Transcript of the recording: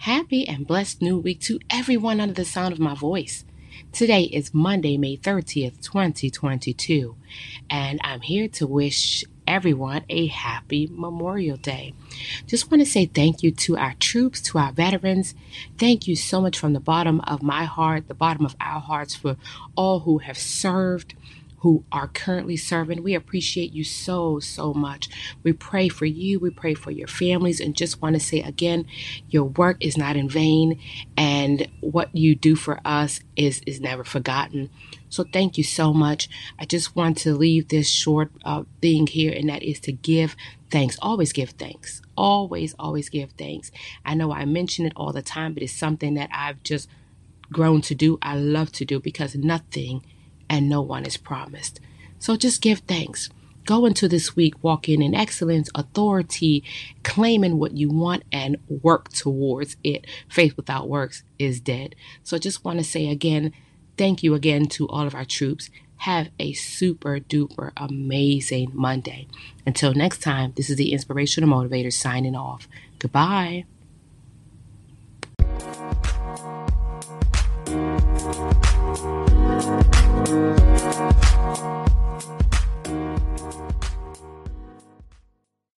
happy and blessed new week to everyone under the sound of my voice. Today is Monday, May 30th, 2022, and I'm here to wish everyone a happy Memorial Day. Just want to say thank you to our troops, to our veterans. Thank you so much from the bottom of my heart, the bottom of our hearts for all who have served who are currently serving. We appreciate you so, so much. We pray for you. We pray for your families and just want to say again, your work is not in vain and what you do for us is, is never forgotten. So thank you so much. I just want to leave this short uh, thing here, and that is to give thanks. Always give thanks. Always, always give thanks. I know I mention it all the time, but it's something that I've just grown to do. I love to do because nothing and no one is promised. So just give thanks. Go into this week walking in excellence, authority, claiming what you want, and work towards it. Faith without works is dead. So I just want to say again, thank you again to all of our troops. Have a super duper amazing Monday. Until next time, this is the Inspirational Motivator signing off. Goodbye.